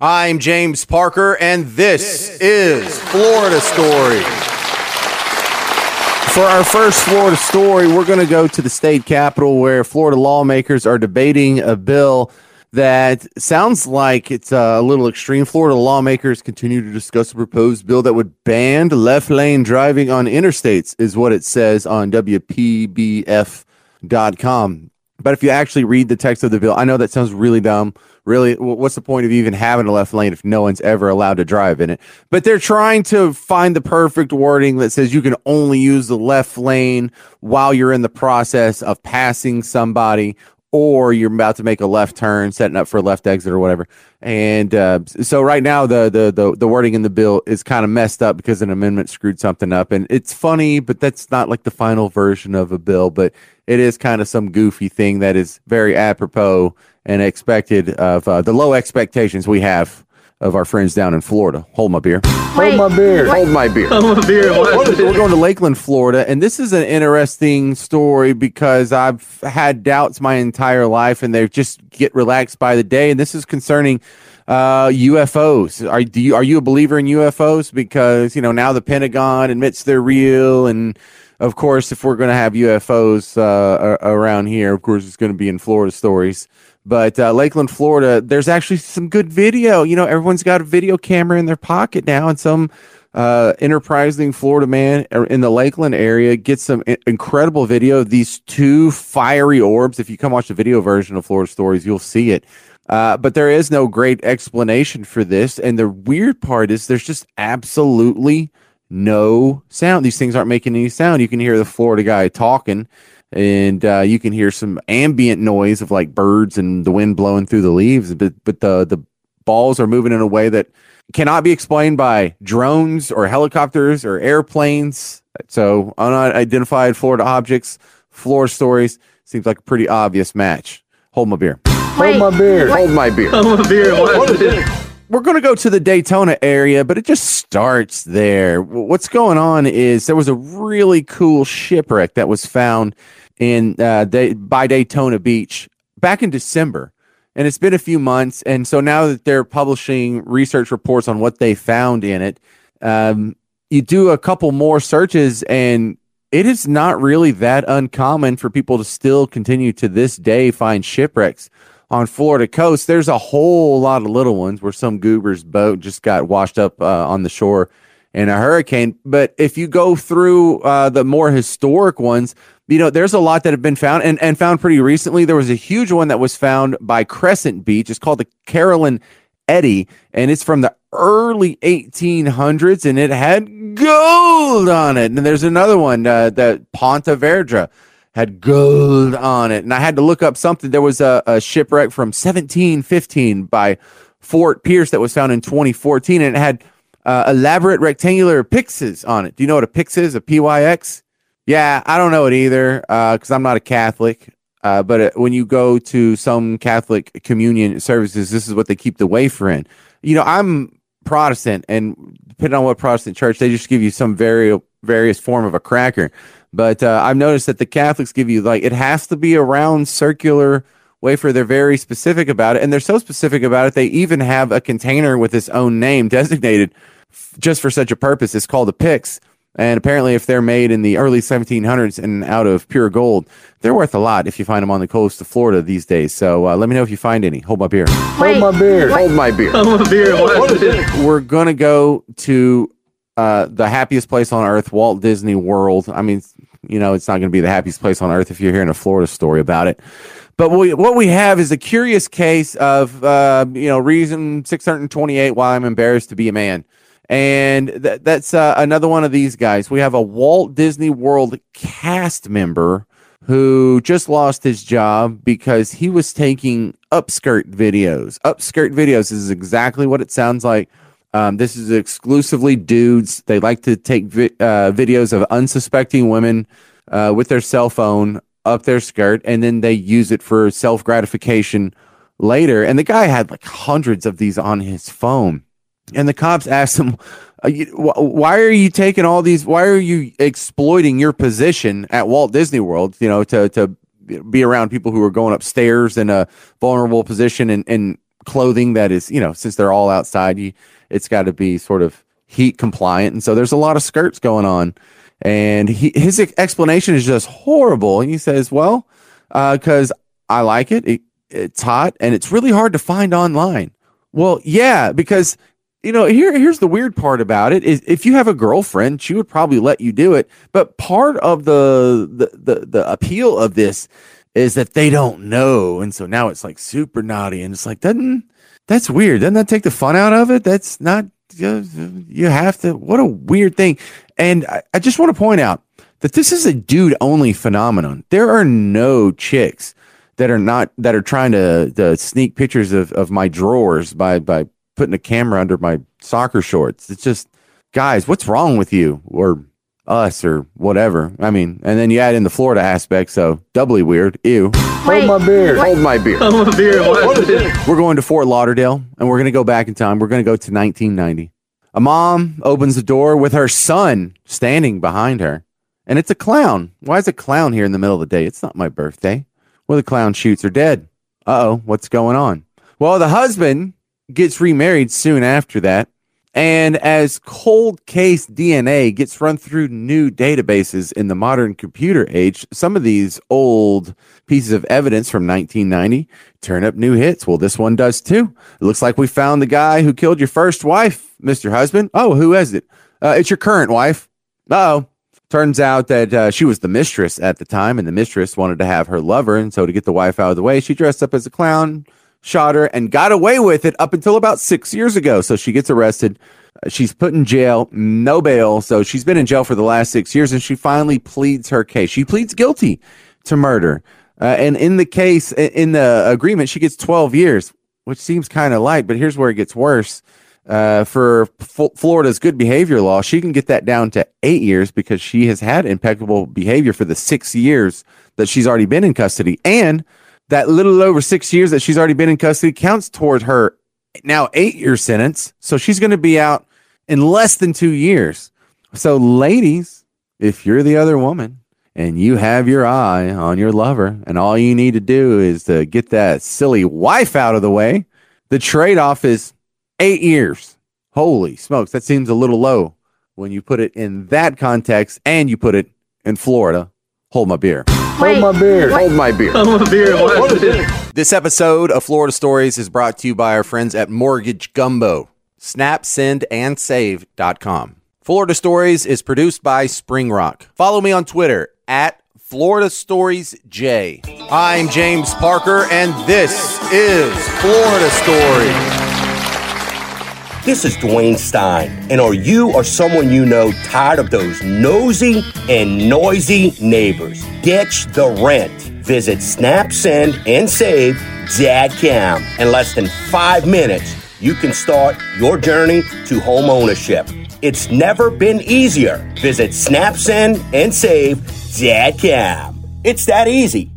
I'm James Parker, and this, is Florida Story. For our first Florida story, we're going to go to the state capitol where Florida lawmakers are debating a bill that sounds like it's uh, a little extreme. Florida lawmakers continue to discuss a proposed bill that would ban left lane driving on interstates, is what it says on WPBF.com. But if you actually read the text of the bill, I know that sounds really dumb. Really, what's the point of even having a left lane if no one's ever allowed to drive in it? But they're trying to find the perfect wording that says you can only use the left lane while you're in the process of passing somebody or you're about to make a left turn, setting up for a left exit or whatever. And uh, so right now, the, the the the wording in the bill is kind of messed up because an amendment screwed something up, and it's funny, but that's not like the final version of a bill. But it is kind of some goofy thing that is very apropos and expected of uh, the low expectations we have of our friends down in Florida. Hold my beer. Wait, Hold my beer. what? Hold my beer. Oh, my beer. We're going to Lakeland, Florida, and this is an interesting story because I've had doubts my entire life, and they just get relaxed by the day. And this is concerning uh, UFOs. Are you are you a believer in UFOs? Because you know now the Pentagon admits they're real, and of course, if we're going to have UFOs uh, around here, of course, it's going to be in Florida stories. But uh, Lakeland, Florida, there's actually some good video. You know, everyone's got a video camera in their pocket now, and some uh, enterprising Florida man in the Lakeland area gets some incredible video of these two fiery orbs. If you come watch the video version of Florida Stories, you'll see it. Uh, but there is no great explanation for this. And the weird part is there's just absolutely no sound. These things aren't making any sound. You can hear the Florida guy talking, and uh, you can hear some ambient noise of like birds and the wind blowing through the leaves. But but the the balls are moving in a way that cannot be explained by drones or helicopters or airplanes. So unidentified Florida objects, Florida stories seems like a pretty obvious match. Hold my beer. Wait, Hold my beer. Hold my beer Hold my beer. What? we're going to go to the Daytona area, but it just starts there. What's going on is there was a really cool shipwreck that was found in uh, Day- by Daytona Beach back in December, and it's been a few months. And so now that they're publishing research reports on what they found in it, um, you do a couple more searches, and it is not really that uncommon for people to still continue to this day find shipwrecks on Florida coast, there's a whole lot of little ones where some goober's boat just got washed up uh, on the shore in a hurricane. But if you go through uh, the more historic ones, you know, there's a lot that have been found and, and found pretty recently. There was a huge one that was found by Crescent Beach. It's called the Carolyn Eddy, and it's from the early 1800s, and it had gold on it. And there's another one uh, that Ponte Vedra had gold on it. And I had to look up something. There was a, a shipwreck from 1715 by Fort Pierce that was found in 2014, and it had uh, elaborate rectangular pyxes on it. Do you know what a pyx is? A PYX? Yeah, I don't know it either because I'm not a Catholic. Uh, but uh, when you go to some Catholic communion services, this is what they keep the wafer in. You know, I'm Protestant, and depending on what Protestant church, they just give you some very various form of a cracker. But uh, I've noticed that the Catholics give you like it has to be a round circular wafer. They're very specific about it, and they're so specific about it. They even have a container with its own name designated f- just for such a purpose. It's called a Pyx. And apparently, if they're made in the early 1700s and out of pure gold, they're worth a lot if you find them on the coast of Florida these days. So uh, let me know if you find any. Hold my beer. Wait, Hold my beer. what? Hold my beer. Hold my beer. What? We're gonna go to uh, the happiest place on earth, Walt Disney World. I mean, you know, it's not gonna be the happiest place on earth if you're hearing a Florida story about it. But we, what we have is a curious case of, uh, you know, reason 628 why I'm embarrassed to be a man. And th- that's uh, another one of these guys. We have a Walt Disney World cast member who just lost his job because he was taking upskirt videos. Upskirt videos is exactly what it sounds like. Um, this is exclusively dudes. They like to take vi- uh, videos of unsuspecting women uh, with their cell phone up their skirt, and then they use it for self gratification later. And the guy had like hundreds of these on his phone. And the cops asked him, uh, "Why are you taking all these? Why are you exploiting your position at Walt Disney World? You know, to to be around people who are going upstairs in a vulnerable position and and clothing that is, you know, since they're all outside, you it's got to be sort of heat compliant, and so there's a lot of skirts going on. And he, his explanation is just horrible. And he says, "Well, because uh, I like it. it, it's hot, and it's really hard to find online." Well, yeah, because you know, here here's the weird part about it is if you have a girlfriend, she would probably let you do it. But part of the the the, the appeal of this is that they don't know, and so now it's like super naughty, and it's like doesn't that's weird? Doesn't that take the fun out of it? That's not you have to. What a weird thing. And I, I just want to point out that this is a dude only phenomenon. There are no chicks that are not that are trying to, to sneak pictures of, of my drawers by by putting a camera under my soccer shorts. It's just, guys, what's wrong with you or us or whatever? I mean, and then you add in the Florida aspect, so doubly weird. Ew. Wait, Hold my beer. what? Hold my beer. Hold my a beer. What is this? We're going to Fort Lauderdale and we're going to go back in time. We're going to go to 1990. A mom opens the door with her son standing behind her. And it's a clown. Why is a clown here in the middle of the day? It's not my birthday. Well, the clown shoots her dead. Uh oh, what's going on? Well, the husband gets remarried soon after that. And as cold case DNA gets run through new databases in the modern computer age, some of these old pieces of evidence from 1990 turn up new hits. Well, this one does too. It looks like we found the guy who killed your first wife, Mr. Husband. Oh, who is it? Uh, it's your current wife. oh. Turns out that uh, she was the mistress at the time, and the mistress wanted to have her lover. And so, to get the wife out of the way, she dressed up as a clown, shot her, and got away with it up until about six years ago. So, she gets arrested. Uh, She's put in jail, no bail. So, she's been in jail for the last six years, and she finally pleads her case. She pleads guilty to murder. Uh, and in the case, in the agreement, she gets 12 years, which seems kind of light, but here's where it gets worse. Uh, for F- Florida's good behavior law, she can get that down to eight years because she has had impeccable behavior for the six years that she's already been in custody. And that little over six years that she's already been in custody counts toward her now eight year sentence. So she's going to be out in less than two years. So, ladies, if you're the other woman and you have your eye on your lover, and all you need to do is to get that silly wife out of the way, the trade off is eight years. Holy smokes, that seems a little low when you put it in that context and you put it in Florida. Hold my beer. Wait, Hold my beer. Hold my beer. I'm a beer. What is this? This episode of Florida Stories is brought to you by our friends at Mortgage Gumbo. Snap, send, and save.com. Florida Stories is produced by Spring Rock. Follow me on Twitter at Florida Stories J. I'm James Parker, and this is Florida Stories. This is Dwayne Stein, and are you or someone you know tired of those nosy and noisy neighbors? Ditch the rent. Visit snapsend and save SnapSendAndSave.com. In less than five minutes, you can start your journey to home ownership. It's never been easier. Visit snapsend and save SnapSendAndSave.com. It's that easy.